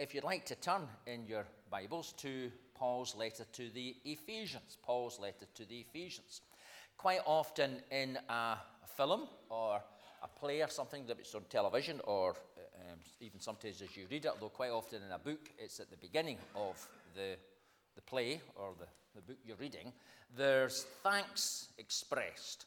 if you'd like to turn in your Bibles to Paul's letter to the Ephesians, Paul's letter to the Ephesians. Quite often in a film or a play or something that's on television, or um, even sometimes as you read it, though quite often in a book, it's at the beginning of the, the play or the, the book you're reading, there's thanks expressed.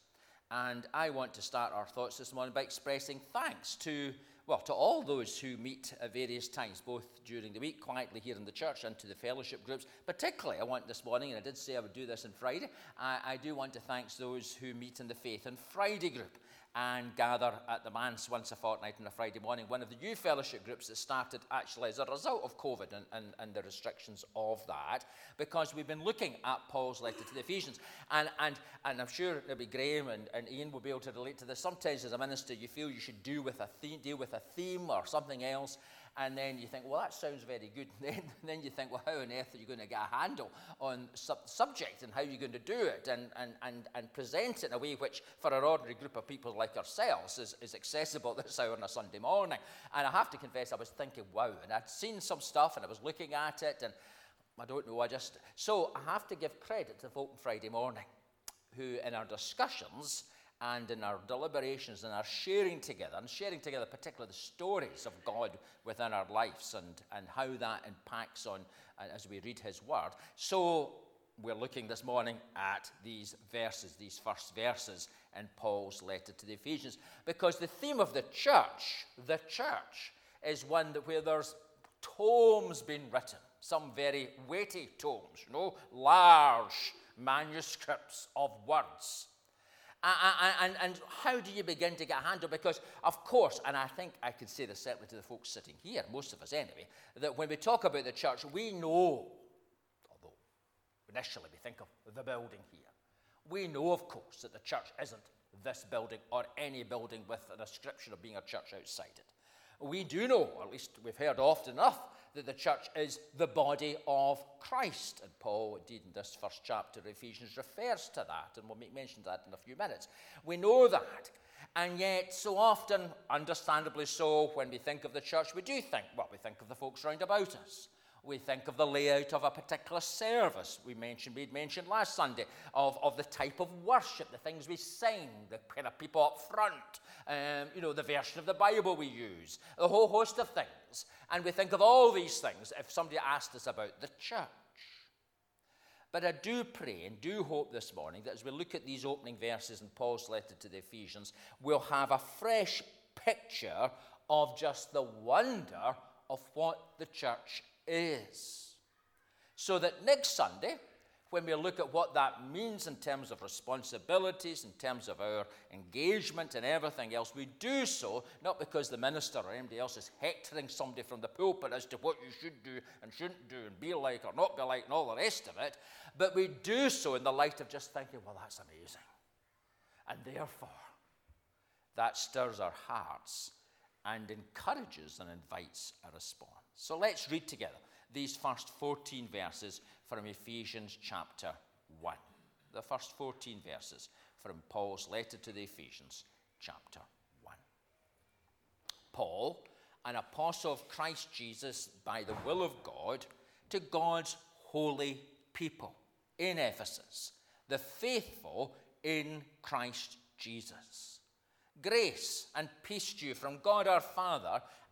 And I want to start our thoughts this morning by expressing thanks to well, to all those who meet at various times, both during the week, quietly here in the church, and to the fellowship groups. Particularly, I want this morning, and I did say I would do this on Friday, I, I do want to thank those who meet in the Faith and Friday group and gather at the manse once a fortnight on a Friday morning. One of the new fellowship groups that started actually as a result of COVID and, and, and the restrictions of that, because we've been looking at Paul's letter to the Ephesians. And, and, and I'm sure it'll be Graham and, and Ian will be able to relate to this. Sometimes as a minister, you feel you should do with a theme, deal with a theme or something else and then you think, well, that sounds very good. then, then you think, well, how on earth are you going to get a handle on sub- subject and how you're going to do it and, and, and, and present it in a way which, for an ordinary group of people like ourselves, is, is accessible this hour on a Sunday morning. And I have to confess, I was thinking, wow, and I'd seen some stuff and I was looking at it, and I don't know, I just. So I have to give credit to on Friday morning who, in our discussions, and in our deliberations and our sharing together, and sharing together particularly the stories of God within our lives and, and how that impacts on uh, as we read His Word. So we're looking this morning at these verses, these first verses in Paul's letter to the Ephesians, because the theme of the church, the church, is one that where there's tomes being written, some very weighty tomes, you know, large manuscripts of words and, and, how do you begin to get a handle? Because, of course, and I think I can say this certainly to the folks sitting here, most of us anyway, that when we talk about the church, we know, although initially we think of the building here, we know, of course, that the church isn't this building or any building with an description of being a church outside it. We do know, or at least we've heard often enough, that the church is the body of Christ. And Paul, indeed, in this first chapter of Ephesians, refers to that, and we'll make mention of that in a few minutes. We know that. And yet, so often, understandably so, when we think of the church, we do think, well, we think of the folks round about us. We think of the layout of a particular service. We mentioned, we mentioned last Sunday of, of the type of worship, the things we sing, the kind of people up front, um, you know, the version of the Bible we use, a whole host of things. And we think of all these things if somebody asked us about the church. But I do pray and do hope this morning that as we look at these opening verses in Paul's letter to the Ephesians, we'll have a fresh picture of just the wonder of what the church is. So that next Sunday, when we look at what that means in terms of responsibilities, in terms of our engagement and everything else, we do so not because the minister or anybody else is hectoring somebody from the pulpit as to what you should do and shouldn't do and be like or not be like and all the rest of it, but we do so in the light of just thinking, well, that's amazing. And therefore, that stirs our hearts and encourages and invites a response. So let's read together these first 14 verses from Ephesians chapter 1. The first 14 verses from Paul's letter to the Ephesians chapter 1. Paul, an apostle of Christ Jesus by the will of God, to God's holy people in Ephesus, the faithful in Christ Jesus. Grace and peace to you from God our Father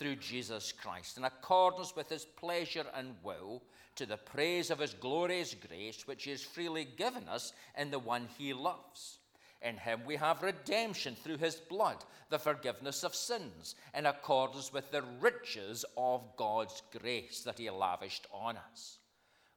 through Jesus Christ, in accordance with his pleasure and will to the praise of his glorious grace, which he has freely given us in the one he loves. In him we have redemption through his blood, the forgiveness of sins, in accordance with the riches of God's grace that he lavished on us.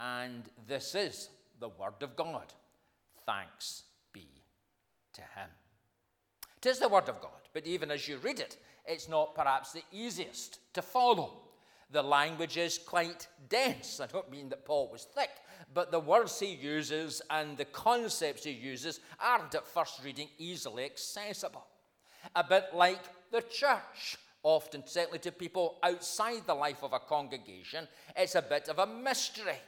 And this is the word of God. Thanks be to him. It is the word of God, but even as you read it, it's not perhaps the easiest to follow. The language is quite dense. I don't mean that Paul was thick, but the words he uses and the concepts he uses aren't at first reading easily accessible. A bit like the church. Often, certainly to people outside the life of a congregation, it's a bit of a mystery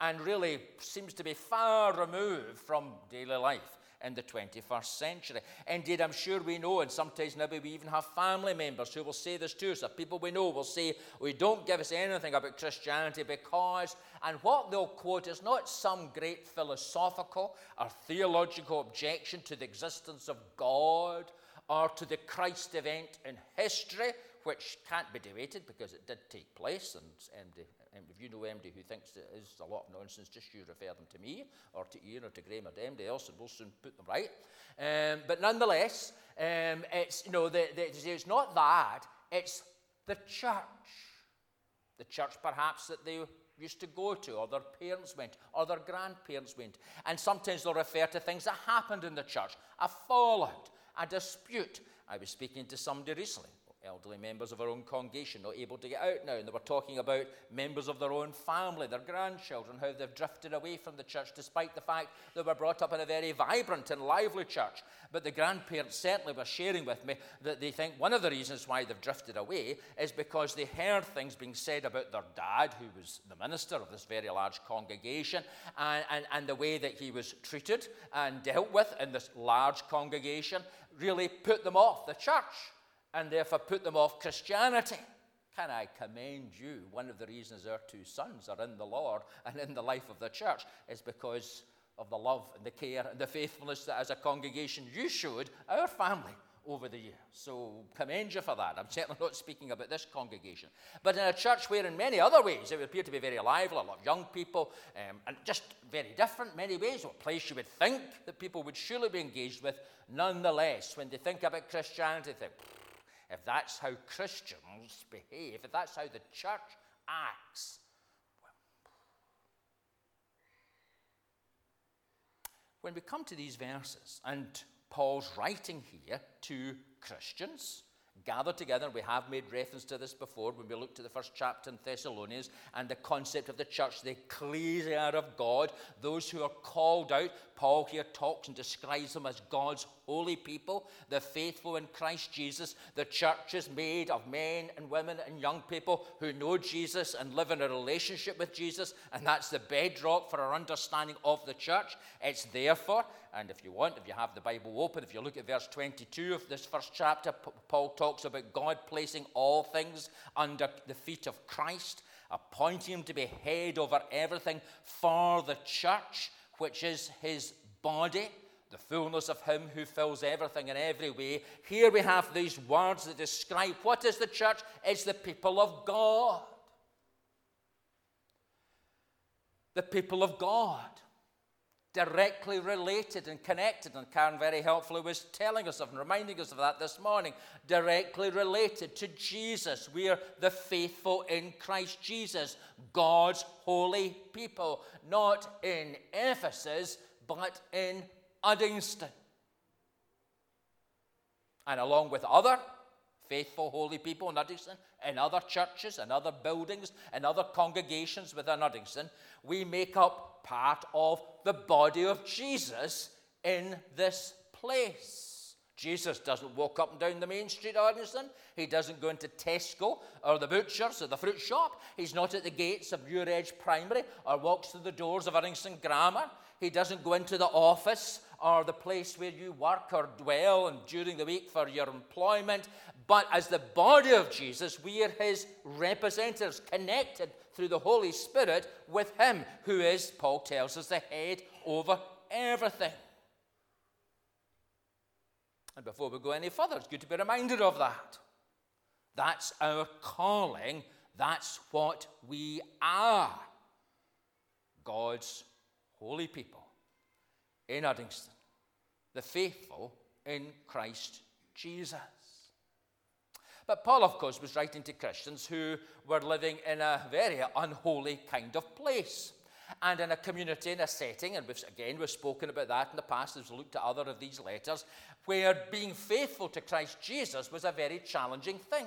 and really seems to be far removed from daily life in the 21st century. Indeed, I'm sure we know, and sometimes maybe we even have family members who will say this to us, or people we know will say, We don't give us anything about Christianity because, and what they'll quote is not some great philosophical or theological objection to the existence of God or to the Christ event in history, which can't be debated because it did take place, and If you know MD who thinks it is a lot of nonsense, just you refer them to me or to Ian or to Graham or to MD else, and we'll soon put them right. Um, but nonetheless, um, it's you know the, the, it's not that; it's the church, the church perhaps that they used to go to, or their parents went, or their grandparents went, and sometimes they'll refer to things that happened in the church, a fallout, a dispute. I was speaking to somebody recently elderly members of our own congregation not able to get out now. And they were talking about members of their own family, their grandchildren, how they've drifted away from the church despite the fact they were brought up in a very vibrant and lively church. But the grandparents certainly were sharing with me that they think one of the reasons why they've drifted away is because they heard things being said about their dad, who was the minister of this very large congregation, and, and, and the way that he was treated and dealt with in this large congregation really put them off the church and therefore put them off Christianity. Can I commend you? One of the reasons our two sons are in the Lord and in the life of the church is because of the love and the care and the faithfulness that as a congregation you showed our family over the years. So commend you for that. I'm certainly not speaking about this congregation. But in a church where in many other ways it would appear to be very lively, a lot of young people, um, and just very different many ways, a place you would think that people would surely be engaged with, nonetheless, when they think about Christianity, they think, if that's how Christians behave, if that's how the church acts, well, when we come to these verses, and Paul's writing here to Christians, gathered together. We have made reference to this before when we looked at the first chapter in Thessalonians and the concept of the church, the ecclesia of God, those who are called out. Paul here talks and describes them as God's holy people, the faithful in Christ Jesus. The church is made of men and women and young people who know Jesus and live in a relationship with Jesus, and that's the bedrock for our understanding of the church. It's therefore and if you want, if you have the Bible open, if you look at verse 22 of this first chapter, Paul talks about God placing all things under the feet of Christ, appointing him to be head over everything for the church, which is his body, the fullness of him who fills everything in every way. Here we have these words that describe what is the church? It's the people of God. The people of God directly related and connected. And Karen very helpfully was telling us of and reminding us of that this morning. Directly related to Jesus. We are the faithful in Christ Jesus, God's holy people, not in Ephesus, but in Uddingston. And along with other faithful, holy people in Uddingston, in other churches, and other buildings, and other congregations within Uddingston, we make up part of the body of Jesus in this place. Jesus doesn't walk up and down the main street of. He doesn't go into Tesco or the butcher's or the fruit shop. He's not at the gates of Muiredge Primary or walks through the doors of Uddingston Grammar. He doesn't go into the office or the place where you work or dwell and during the week for your employment, But as the body of Jesus, we are his representatives, connected through the Holy Spirit with him, who is, Paul tells us, the head over everything. And before we go any further, it's good to be reminded of that. That's our calling. That's what we are. God's holy people in Uddingston, the faithful in Christ Jesus. But Paul, of course, was writing to Christians who were living in a very unholy kind of place. And in a community, in a setting, and we've, again, we've spoken about that in the past as we looked at other of these letters, where being faithful to Christ Jesus was a very challenging thing.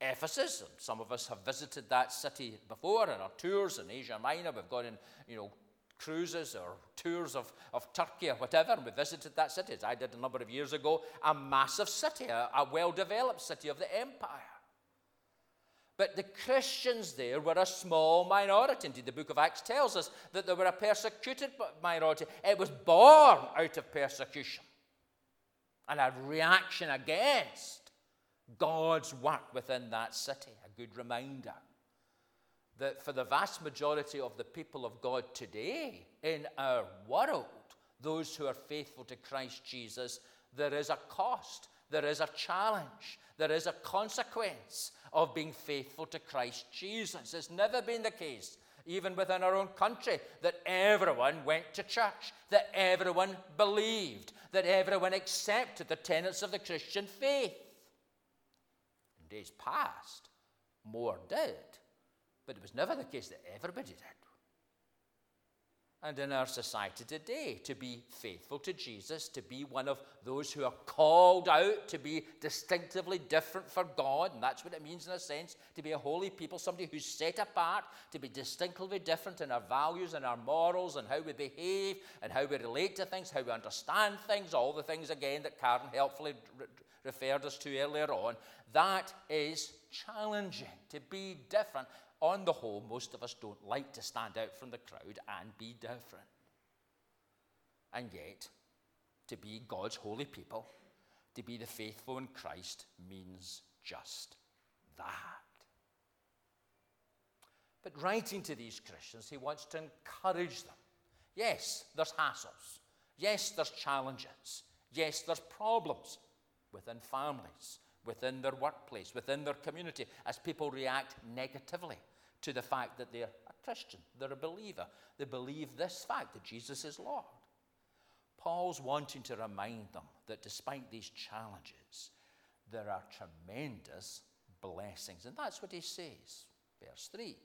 Ephesus, some of us have visited that city before in our tours in Asia Minor. We've gone in, you know, cruises or tours of, of Turkey or whatever, and we visited that city, as I did a number of years ago, a massive city, a, a well developed city of the empire. But the Christians there were a small minority. Indeed, the book of Acts tells us that they were a persecuted minority. It was born out of persecution and a reaction against God's work within that city. A good reminder that for the vast majority of the people of God today in our world, those who are faithful to Christ Jesus, there is a cost, there is a challenge, there is a consequence of being faithful to Christ Jesus. It's never been the case, even within our own country, that everyone went to church, that everyone believed, that everyone accepted the tenets of the Christian faith. In days past, more did. But it was never the case that everybody did. And in our society today, to be faithful to Jesus, to be one of those who are called out to be distinctively different for God, and that's what it means in a sense, to be a holy people, somebody who's set apart, to be distinctively different in our values and our morals and how we behave and how we relate to things, how we understand things, all the things again that Karen helpfully re- referred us to earlier on. That is challenging to be different on the whole, most of us don't like to stand out from the crowd and be different. And yet, to be God's holy people, to be the faithful in Christ, means just that. But writing to these Christians, he wants to encourage them. Yes, there's hassles. Yes, there's challenges. Yes, there's problems within families, within their workplace, within their community, as people react negatively to the fact that they're a Christian, they're a believer. They believe this fact that Jesus is Lord. Paul's wanting to remind them that despite these challenges, there are tremendous blessings. And that's what he says. Verse 3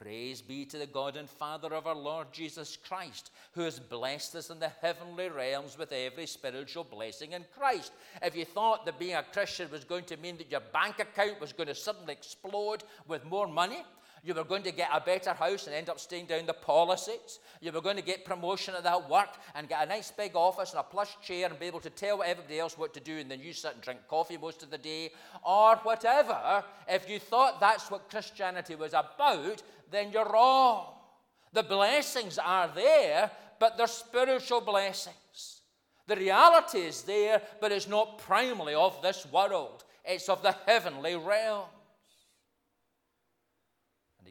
Praise be to the God and Father of our Lord Jesus Christ, who has blessed us in the heavenly realms with every spiritual blessing in Christ. If you thought that being a Christian was going to mean that your bank account was going to suddenly explode with more money, you were going to get a better house and end up staying down the policies. You were going to get promotion at that work and get a nice big office and a plush chair and be able to tell everybody else what to do and then you sit and drink coffee most of the day or whatever. If you thought that's what Christianity was about, then you're wrong. The blessings are there, but they're spiritual blessings. The reality is there, but it's not primarily of this world, it's of the heavenly realm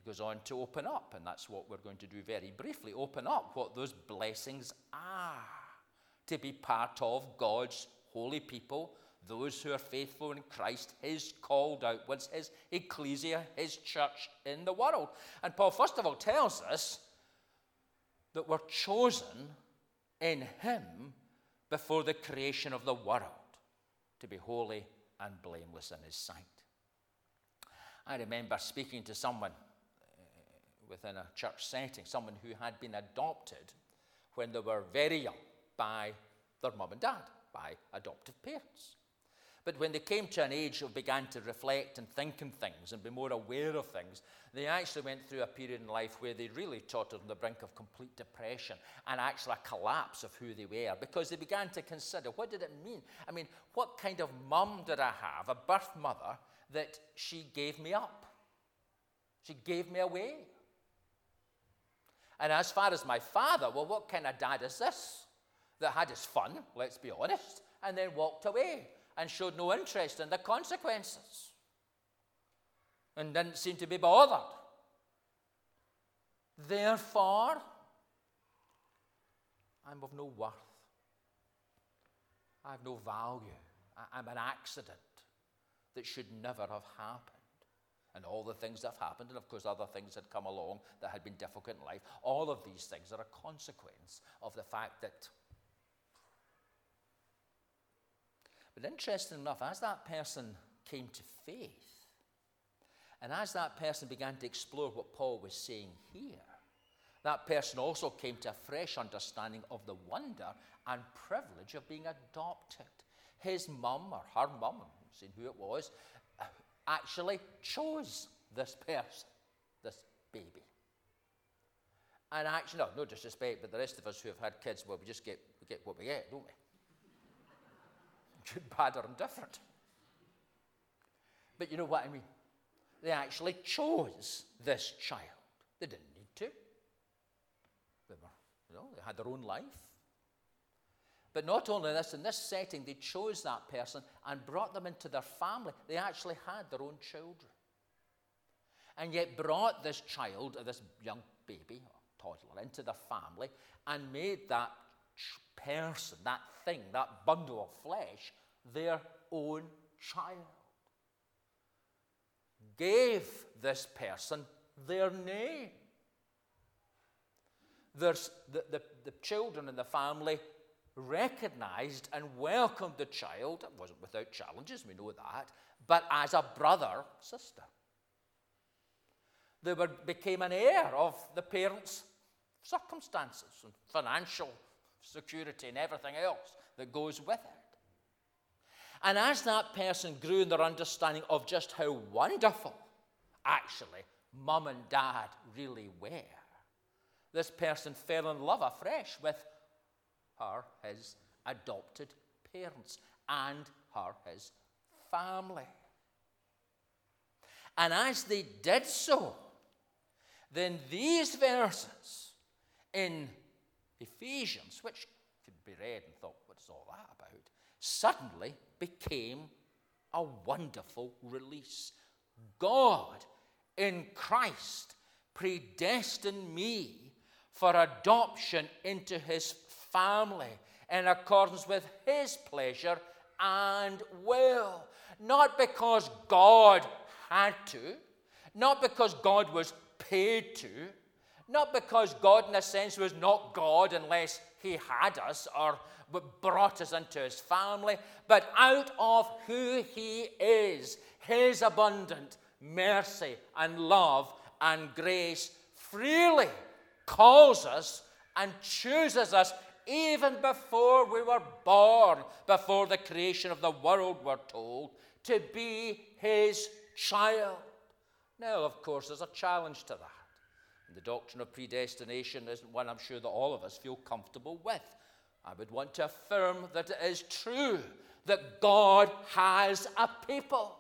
goes on to open up, and that's what we're going to do very briefly open up what those blessings are to be part of God's holy people, those who are faithful in Christ, His called out ones, His ecclesia, His church in the world. And Paul, first of all, tells us that we're chosen in Him before the creation of the world to be holy and blameless in His sight. I remember speaking to someone within a church setting, someone who had been adopted when they were very young by their mum and dad, by adoptive parents. But when they came to an age of began to reflect and think on things and be more aware of things, they actually went through a period in life where they really tottered on the brink of complete depression and actually a collapse of who they were because they began to consider what did it mean? I mean, what kind of mum did I have, a birth mother, that she gave me up? She gave me away. And as far as my father, well, what kind of dad is this? That had his fun, let's be honest, and then walked away. and showed no interest in the consequences and didn't seem to be bothered. Therefore, I'm of no worth. I have no value. I'm an accident that should never have happened. And all the things that have happened, and of course, other things had come along that had been difficult in life, all of these things are a consequence of the fact that. But interesting enough, as that person came to faith, and as that person began to explore what Paul was saying here, that person also came to a fresh understanding of the wonder and privilege of being adopted. His mum, or her mum, seeing who it was, actually chose this person, this baby. And actually, no, no disrespect, but the rest of us who have had kids, well, we just get, we get what we get, don't we? Good, bad, or indifferent. But you know what I mean? They actually chose this child. They didn't need to. They were, you know, they had their own life. But not only this, in this setting, they chose that person and brought them into their family. They actually had their own children. And yet brought this child, this young baby toddler, into their family and made that person, that thing, that bundle of flesh, their own child. Gave this person their name. There's the, the, the children in the family recognized and welcomed the child. It wasn't without challenges, we know that, but as a brother, sister. They were, became an heir of the parents' circumstances and financial security and everything else that goes with it. And as that person grew in their understanding of just how wonderful, actually, mum and dad really were, this person fell in love afresh with her, his adopted parents, and her, his family. And as they did so, then these verses in Ephesians, which could be read and thought, what's all that about? Suddenly became a wonderful release. God in Christ predestined me for adoption into his family in accordance with his pleasure and will. Not because God had to, not because God was paid to, not because God, in a sense, was not God unless he had us or brought us into his family, but out of who he is, his abundant mercy and love and grace freely calls us and chooses us even before we were born, before the creation of the world, we're told, to be his child. Now, of course, there's a challenge to that. And the doctrine of predestination isn't one I'm sure that all of us feel comfortable with. I would want to affirm that it is true that God has a people.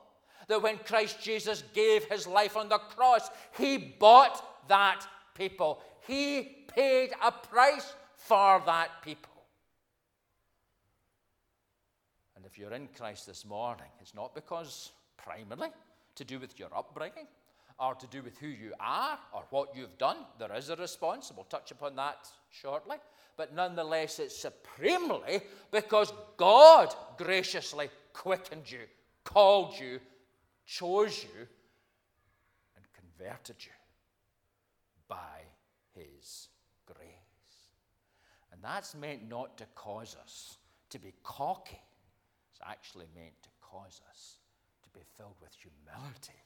That when Christ Jesus gave his life on the cross, he bought that people. He paid a price for that people. And if you're in Christ this morning, it's not because primarily to do with your upbringing or to do with who you are or what you've done. There is a response, and we'll touch upon that shortly. But nonetheless, it's supremely because God graciously quickened you, called you, chose you, and converted you by His that's meant not to cause us to be cocky. It's actually meant to cause us to be filled with humility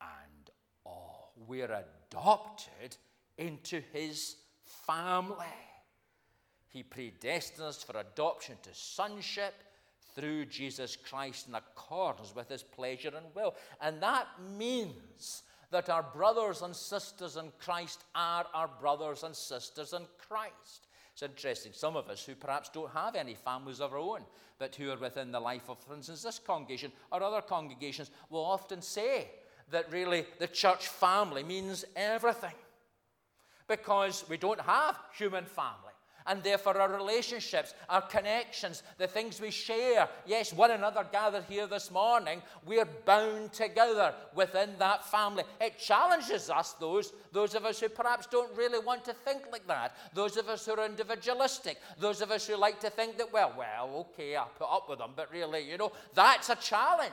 and awe. We're adopted into his family. He predestined us for adoption to sonship through Jesus Christ in accordance with his pleasure and will. And that means that our brothers and sisters in Christ are our brothers and sisters in Christ. It's interesting, some of us who perhaps don't have any families of our own, but who are within the life of, for instance, this congregation or other congregations, will often say that really the church family means everything. Because we don't have human family. And therefore, our relationships, our connections, the things we share, yes, one another gathered here this morning, we're bound together within that family. It challenges us, those, those of us who perhaps don't really want to think like that, those of us who are individualistic, those of us who like to think that, well, well, okay, I'll put up with them, but really, you know, that's a challenge.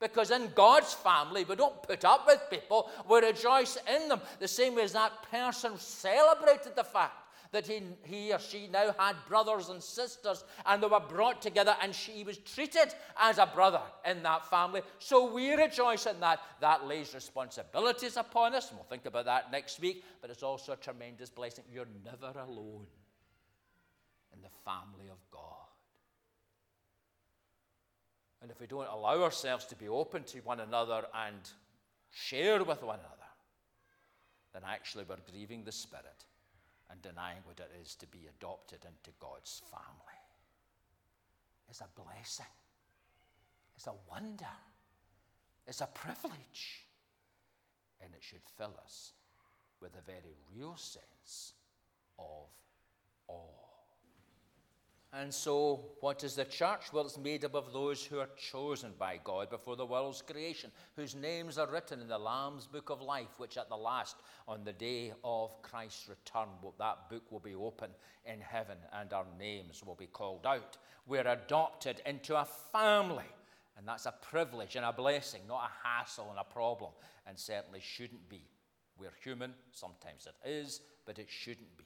Because in God's family, we don't put up with people, we rejoice in them. The same way as that person celebrated the fact that he, he or she now had brothers and sisters and they were brought together and she was treated as a brother in that family. So we rejoice in that. That lays responsibilities upon us, and we'll think about that next week, but it's also a tremendous blessing. You're never alone in the family of God. And if we don't allow ourselves to be open to one another and share with one another, then actually we're grieving the Spirit and denying what it is to be adopted into God's family. It's a blessing, it's a wonder, it's a privilege, and it should fill us with a very real sense of awe. And so, what is the church? Well, it's made up of those who are chosen by God before the world's creation, whose names are written in the Lamb's book of life, which at the last, on the day of Christ's return, that book will be open in heaven and our names will be called out. We're adopted into a family, and that's a privilege and a blessing, not a hassle and a problem, and certainly shouldn't be. We're human, sometimes it is, but it shouldn't be.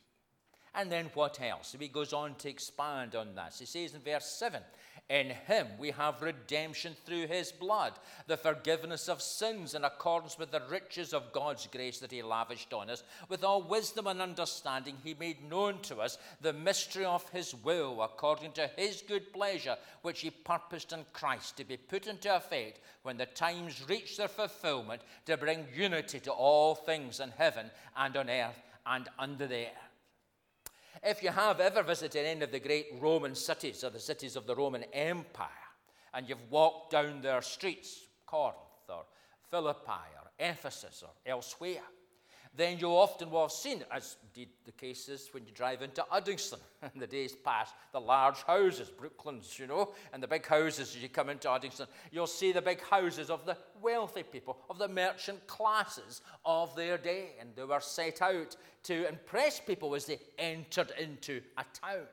And then what else? He goes on to expand on that. He says in verse 7 In him we have redemption through his blood, the forgiveness of sins in accordance with the riches of God's grace that he lavished on us. With all wisdom and understanding, he made known to us the mystery of his will, according to his good pleasure, which he purposed in Christ to be put into effect when the times reach their fulfillment, to bring unity to all things in heaven and on earth and under the earth. If you have ever visited any of the great Roman cities or the cities of the Roman Empire, and you've walked down their streets, Corinth or Philippi or Ephesus or elsewhere, then you often will have seen, as indeed the case is when you drive into Uddingston in the days past, the large houses, Brooklands, you know, and the big houses as you come into Uddingston. You'll see the big houses of the wealthy people, of the merchant classes of their day, and they were set out to impress people as they entered into a town.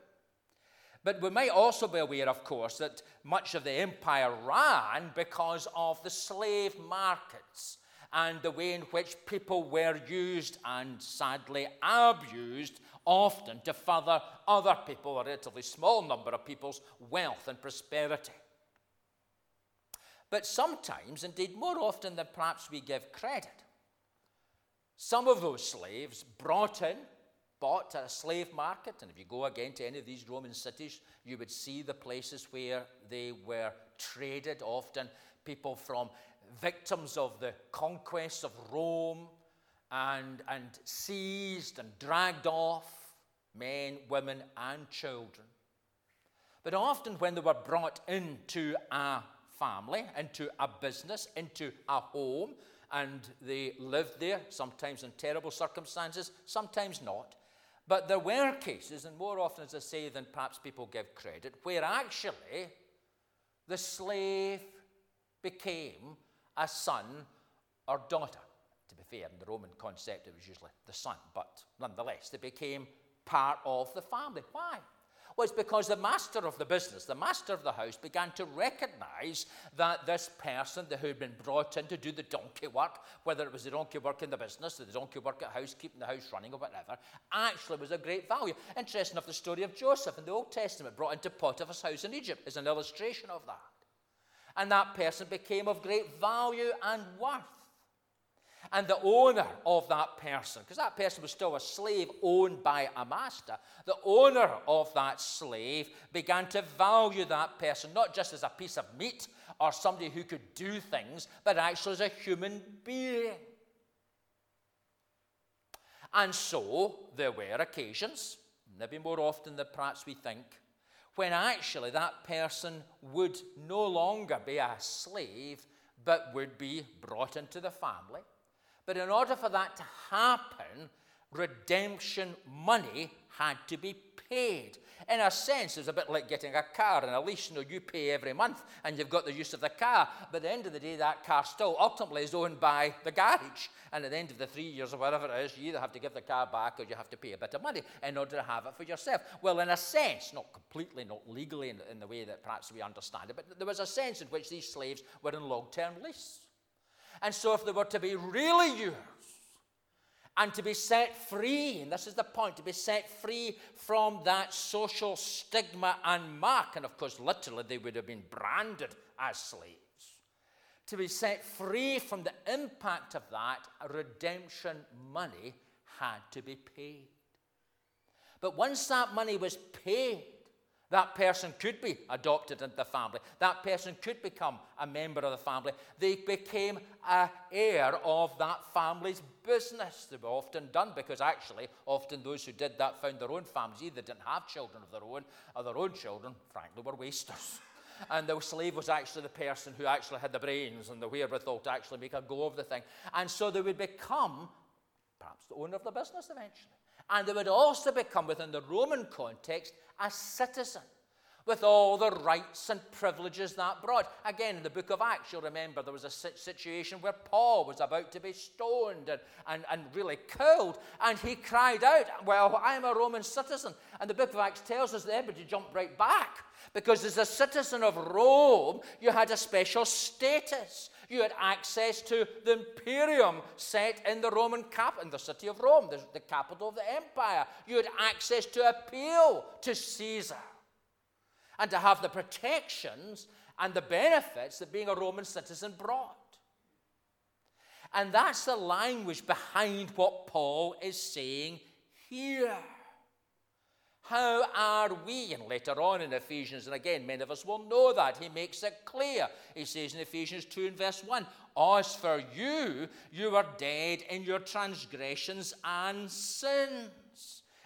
But we might also be aware, of course, that much of the empire ran because of the slave markets and the way in which people were used and sadly abused, often to further other people, a relatively small number of people's wealth and prosperity. But sometimes, indeed more often than perhaps we give credit, some of those slaves brought in, bought at a slave market, and if you go again to any of these Roman cities, you would see the places where they were traded, often people from victims of the conquests of Rome and, and seized and dragged off, men, women, and children. But often, when they were brought into a family, into a business, into a home, and they lived there, sometimes in terrible circumstances, sometimes not. But there were cases, and more often, as I say, than perhaps people give credit, where actually the slave became a son or daughter. To be fair, in the Roman concept, it was usually the son, but nonetheless, they became part of the family. Why? Well, it's because the master of the business, the master of the house, began to recognize that this person who had been brought in to do the donkey work, whether it was the donkey work in the business, or the donkey work at house, keeping the house running, or whatever, actually was of great value. Interesting enough, the story of Joseph in the Old Testament, brought into Potiphar's house in Egypt, is an illustration of that and that person became of great value and worth. And the owner of that person, because that person was still a slave owned by a master, the owner of that slave began to value that person not just as a piece of meat or somebody who could do things, but actually as a human being. And so there were occasions, maybe more often than perhaps we think, when actually that person would no longer be a slave, but would be brought into the family. But in order for that to happen, redemption money had to be paid. In a sense, it's a bit like getting a car and a lease. You know, you pay every month and you've got the use of the car. But at the end of the day, that car still ultimately is owned by the garage. And at the end of the three years or whatever it is, you either have to give the car back or you have to pay a bit of money in order to have it for yourself. Well, in a sense, not completely, not legally in, in the way that perhaps we understand it, but there was a sense in which these slaves were in long term lease. And so, if they were to be really yours, and to be set free, and this is the point, to be set free from that social stigma and mark. And of course, literally, they would have been branded as slaves. To be set free from the impact of that, redemption money had to be paid. But once that money was paid, that person could be adopted into the family. That person could become a member of the family. They became an heir of that family's business. They were often done because actually, often those who did that found their own families. Either didn't have children of their own, or their own children, frankly, were wasters. And the slave was actually the person who actually had the brains and the wherewithal to actually make a go of the thing. And so they would become perhaps the owner of the business eventually. And they would also become, within the Roman context, a citizen with all the rights and privileges that brought. Again, in the book of Acts, you'll remember there was a situation where Paul was about to be stoned and, and, and really killed, and he cried out, Well, I'm a Roman citizen. And the book of Acts tells us that everybody jumped right back because as a citizen of Rome, you had a special status. You had access to the imperium set in the Roman cap in the city of Rome, the, the capital of the empire. You had access to appeal to Caesar and to have the protections and the benefits that being a Roman citizen brought. And that's the language behind what Paul is saying here. How are we? And later on in Ephesians, and again, many of us will know that. He makes it clear. He says in Ephesians 2 and verse 1 As for you, you were dead in your transgressions and sins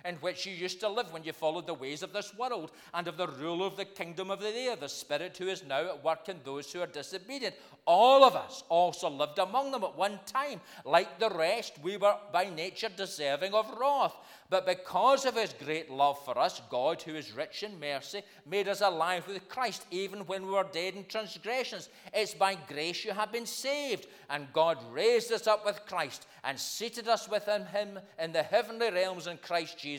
in which you used to live when you followed the ways of this world and of the rule of the kingdom of the air, the Spirit who is now at work in those who are disobedient. All of us also lived among them at one time. Like the rest, we were by nature deserving of wrath. But because of his great love for us, God, who is rich in mercy, made us alive with Christ, even when we were dead in transgressions. It's by grace you have been saved. And God raised us up with Christ and seated us within him in the heavenly realms in Christ Jesus,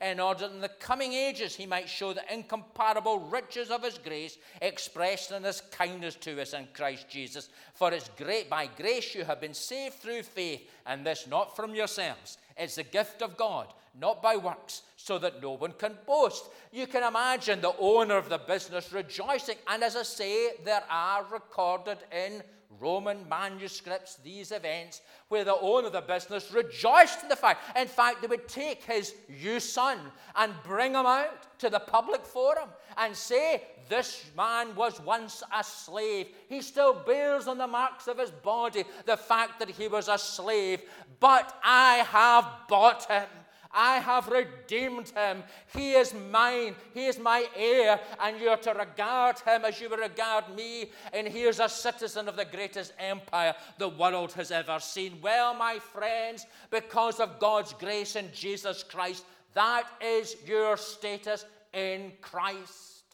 in order that in the coming ages he might show the incomparable riches of his grace expressed in his kindness to us in Christ Jesus. For it's great by grace you have been saved through faith, and this not from yourselves. It's the gift of God, not by works, so that no one can boast. You can imagine the owner of the business rejoicing. And as I say, there are recorded in Roman manuscripts these events where the owner of the business rejoiced in the fact. In fact, they would take his you son and bring him out to the public forum and say, This man was once a slave. He still bears on the marks of his body the fact that he was a slave, but I have bought him. I have redeemed him. He is mine. He is my heir. And you are to regard him as you would regard me. And he is a citizen of the greatest empire the world has ever seen. Well, my friends, because of God's grace in Jesus Christ, that is your status in Christ.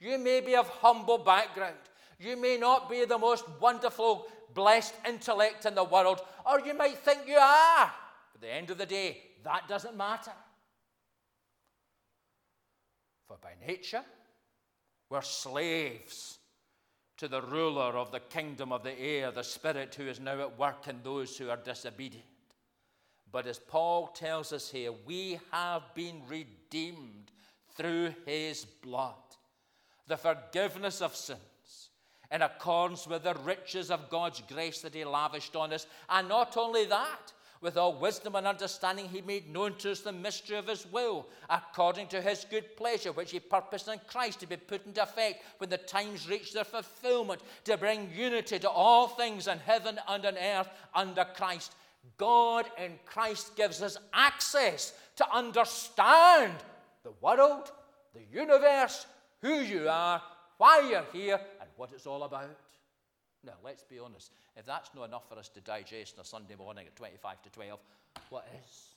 You may be of humble background. You may not be the most wonderful, blessed intellect in the world, or you might think you are. At the end of the day, that doesn't matter. For by nature, we're slaves to the ruler of the kingdom of the air, the Spirit who is now at work in those who are disobedient. But as Paul tells us here, we have been redeemed through his blood, the forgiveness of sins. In accordance with the riches of God's grace that He lavished on us. And not only that, with all wisdom and understanding, he made known to us the mystery of his will, according to his good pleasure, which he purposed in Christ to be put into effect when the times reach their fulfillment, to bring unity to all things in heaven and on earth under Christ. God in Christ gives us access to understand the world, the universe, who you are, why you're here, and what it's all about. Now, let's be honest. If that's not enough for us to digest on a Sunday morning at 25 to 12, what is?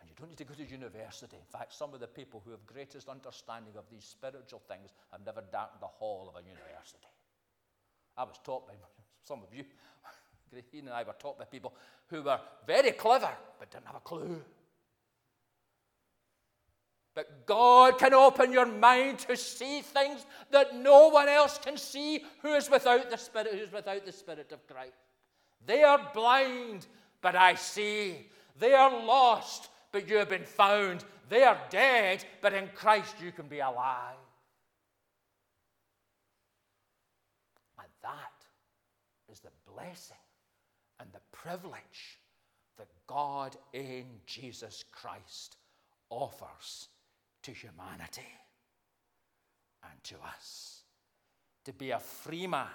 And you don't need to go to university. In fact, some of the people who have greatest understanding of these spiritual things have never darkened the hall of a university. I was taught by some of you, Graheen and I were taught by people who were very clever but didn't have a clue. But God can open your mind to see things that no one else can see who is without the Spirit, who is without the Spirit of Christ. They are blind, but I see. They are lost, but you have been found. They are dead, but in Christ you can be alive. And that is the blessing and the privilege that God in Jesus Christ offers to humanity and to us. To be a free man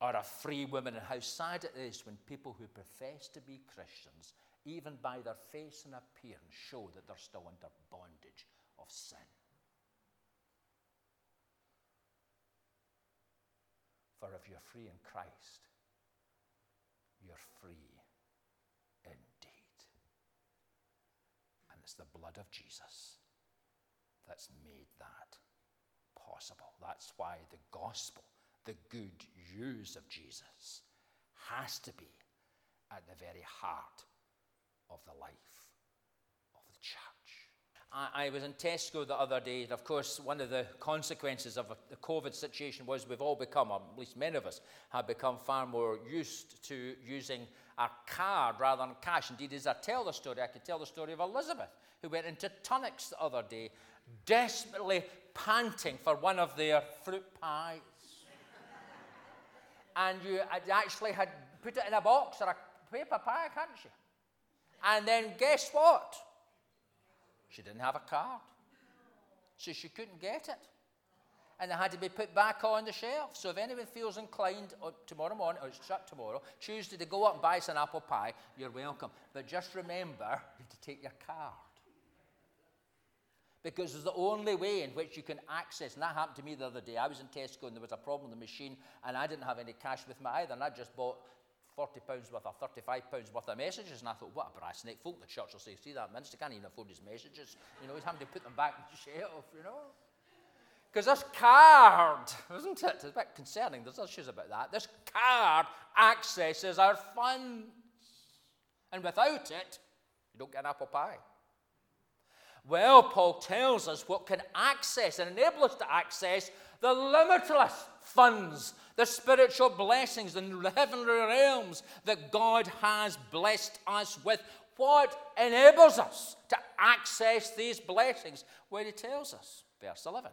or a free woman, and how sad it is when people who profess to be Christians, even by their face and appearance, show that they're still under bondage of sin. For if you're free in Christ, you're free indeed. And it's the blood of Jesus that's made that possible. That's why the gospel, the good news of Jesus, has to be at the very heart of the life of the church. I, I was in Tesco the other day, and of course, one of the consequences of the COVID situation was we've all become, or at least many of us, have become far more used to using a card rather than cash. Indeed, as I tell the story, I could tell the story of Elizabeth, who went into Tunnocks the other day desperately panting for one of their fruit pies. and you actually had put it in a box or a paper pie, can't you? And then guess what? She didn't have a card. So she couldn't get it. And it had to be put back on the shelf. So if anyone feels inclined uh, tomorrow morning, or it's shut tomorrow, Tuesday to go up and buy some apple pie, you're welcome. But just remember to take your card because it's the only way in which you can access. And that happened to me the other day. I was in Tesco and there was a problem with the machine, and I didn't have any cash with me either. And I just bought 40 pounds worth or 35 pounds worth of messages. And I thought, what a brass neck folk. The church will say, see that minister can't even afford his messages. You know, he's having to put them back in the shelf, you know. Because this card, isn't it? It's a bit concerning. There's issues about that. This card accesses our funds. And without it, you don't get an apple pie. Well, Paul tells us what can access and enable us to access the limitless funds, the spiritual blessings the heavenly realms that God has blessed us with. What enables us to access these blessings? Well, he tells us, verse 11.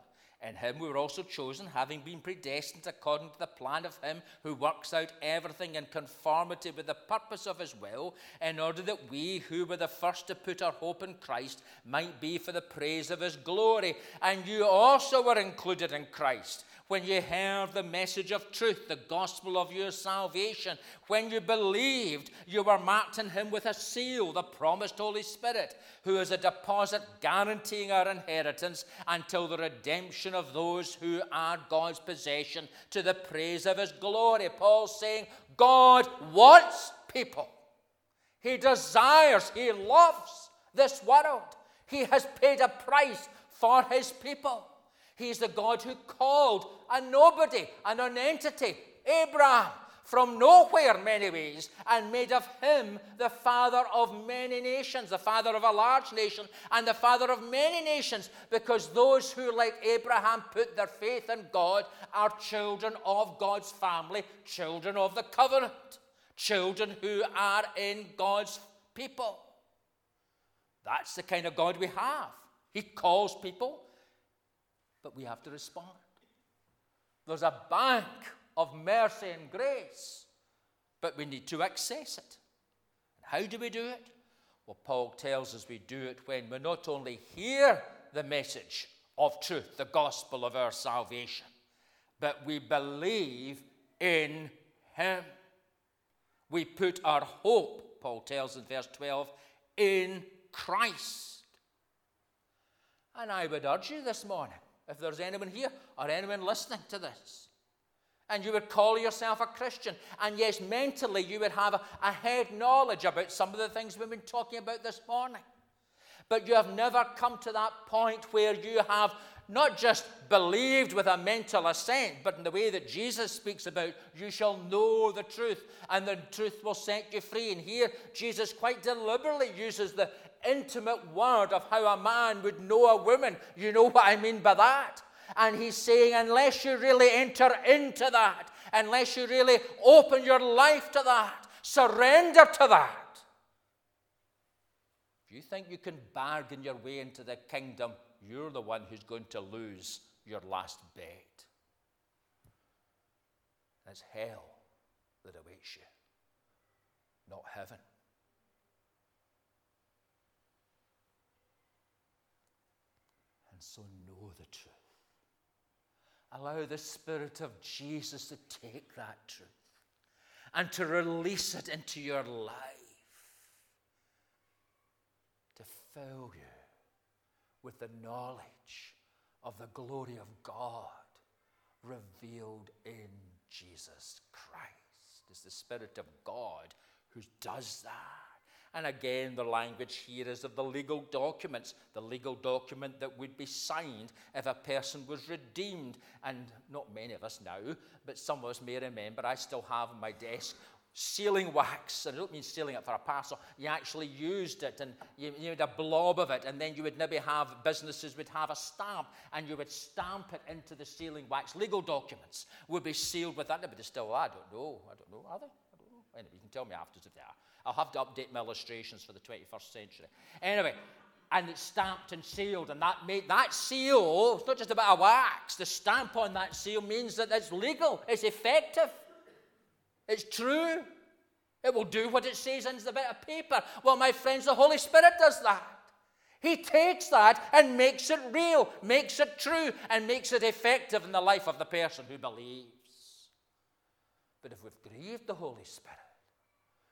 In him we were also chosen, having been predestined according to the plan of him who works out everything in conformity with the purpose of his will, in order that we who were the first to put our hope in Christ might be for the praise of his glory. And you also were included in Christ when you heard the message of truth, the gospel of your salvation, when you believed, you were marked in him with a seal, the promised Holy Spirit, who is a deposit guaranteeing our inheritance until the redemption of those who are God's possession to the praise of his glory. Paul's saying, God wants people. He desires, he loves this world. He has paid a price for his people. He's the God who called a nobody, a nonentity, Abraham, from nowhere, many ways, and made of him the father of many nations, the father of a large nation, and the father of many nations, because those who, like Abraham, put their faith in God are children of God's family, children of the covenant, children who are in God's people. That's the kind of God we have. He calls people but we have to respond. There's a bank of mercy and grace, but we need to access it. And How do we do it? Well, Paul tells us we do it when we not only hear the message of truth, the gospel of our salvation, but we believe in Him. We put our hope, Paul tells in verse 12, in Christ. And I would urge you this morning if there's anyone here or anyone listening to this, and you would call yourself a Christian, and yes, mentally you would have a, a head knowledge about some of the things we've been talking about this morning. But you have never come to that point where you have not just believed with a mental assent, but in the way that Jesus speaks about, you shall know the truth, and the truth will set you free. And here, Jesus quite deliberately uses the intimate word of how a man would know a woman. You know what I mean by that? And he's saying, unless you really enter into that, unless you really open your life to that, surrender to that, if you think you can bargain your way into the kingdom, you're the one who's going to lose your last bet. It's hell that awaits you, not heaven. And so know the truth. Allow the Spirit of Jesus to take that truth and to release it into your life, to fill you with the knowledge of the glory of God revealed in Jesus Christ. It's the Spirit of God who does that. And again, the language here is of the legal documents, the legal document that would be signed if a person was redeemed. And not many of us now, but some of us may remember, I still have on my desk sealing wax. And I don't mean sealing it for a parcel. You actually used it and you, you had a blob of it. And then you would maybe have businesses would have a stamp and you would stamp it into the sealing wax. Legal documents would be sealed with that. But still, I don't know. I don't know. Are they? I don't know. Anyway, you can tell me afterwards if they are. I'll have to update my illustrations for the 21st century. Anyway, and it's stamped and sealed, and that made that seal, it's not just a wax. The stamp on that seal means that it's legal, it's effective, it's true. It will do what it says in the bit of paper. Well, my friends, the Holy Spirit does that. He takes that and makes it real, makes it true, and makes it effective in the life of the person who believes. But if we've grieved the Holy Spirit,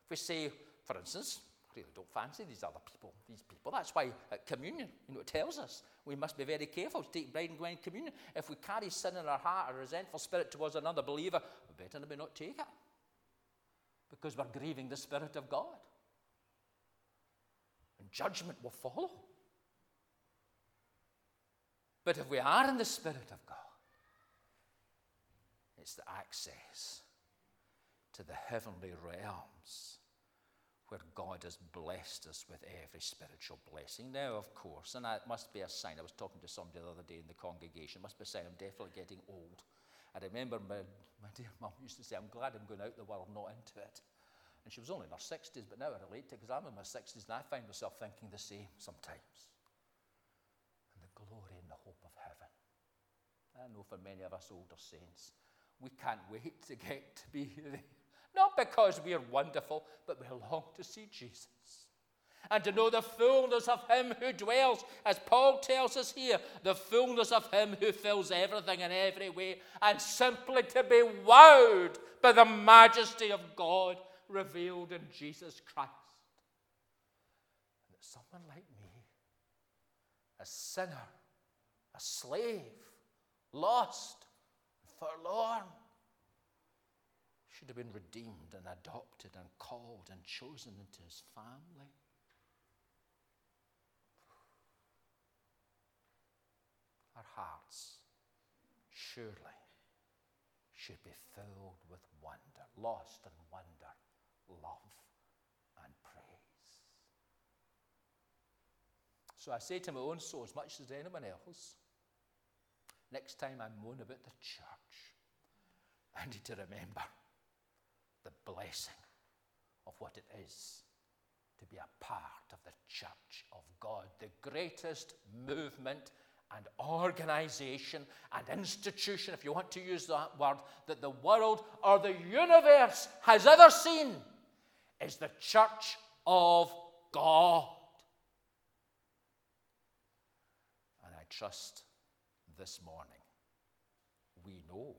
if we say, for instance, I really don't fancy these other people, these people. That's why at communion, you know, it tells us we must be very careful to take bread and wine communion. If we carry sin in our heart, a resentful spirit towards another believer, we better maybe not take it. Because we're grieving the Spirit of God. And judgment will follow. But if we are in the Spirit of God, it's the access to the heavenly realms where God has blessed us with every spiritual blessing. Now, of course, and that must be a sign. I was talking to somebody the other day in the congregation. It must be a sign I'm definitely getting old. I remember my, my dear mum used to say, I'm glad I'm going out the world, not into it. And she was only in her 60s, but now I relate to it because I'm in my 60s and I find myself thinking the same sometimes. And the glory and the hope of heaven. I know for many of us older saints, we can't wait to get to be there. Not because we are wonderful, but we long to see Jesus. And to know the fullness of Him who dwells, as Paul tells us here, the fullness of Him who fills everything in every way, and simply to be wowed by the majesty of God revealed in Jesus Christ. And that someone like me, a sinner, a slave, lost, forlorn, should have been redeemed and adopted and called and chosen into his family. Our hearts surely should be filled with wonder, lost in wonder, love, and praise. So I say to my own soul, as much as anyone else, next time I moan about the church, I need to remember the blessing of what it is to be a part of the church of God, the greatest movement and organization and institution, if you want to use that word, that the world or the universe has ever seen is the church of God. And I trust this morning we know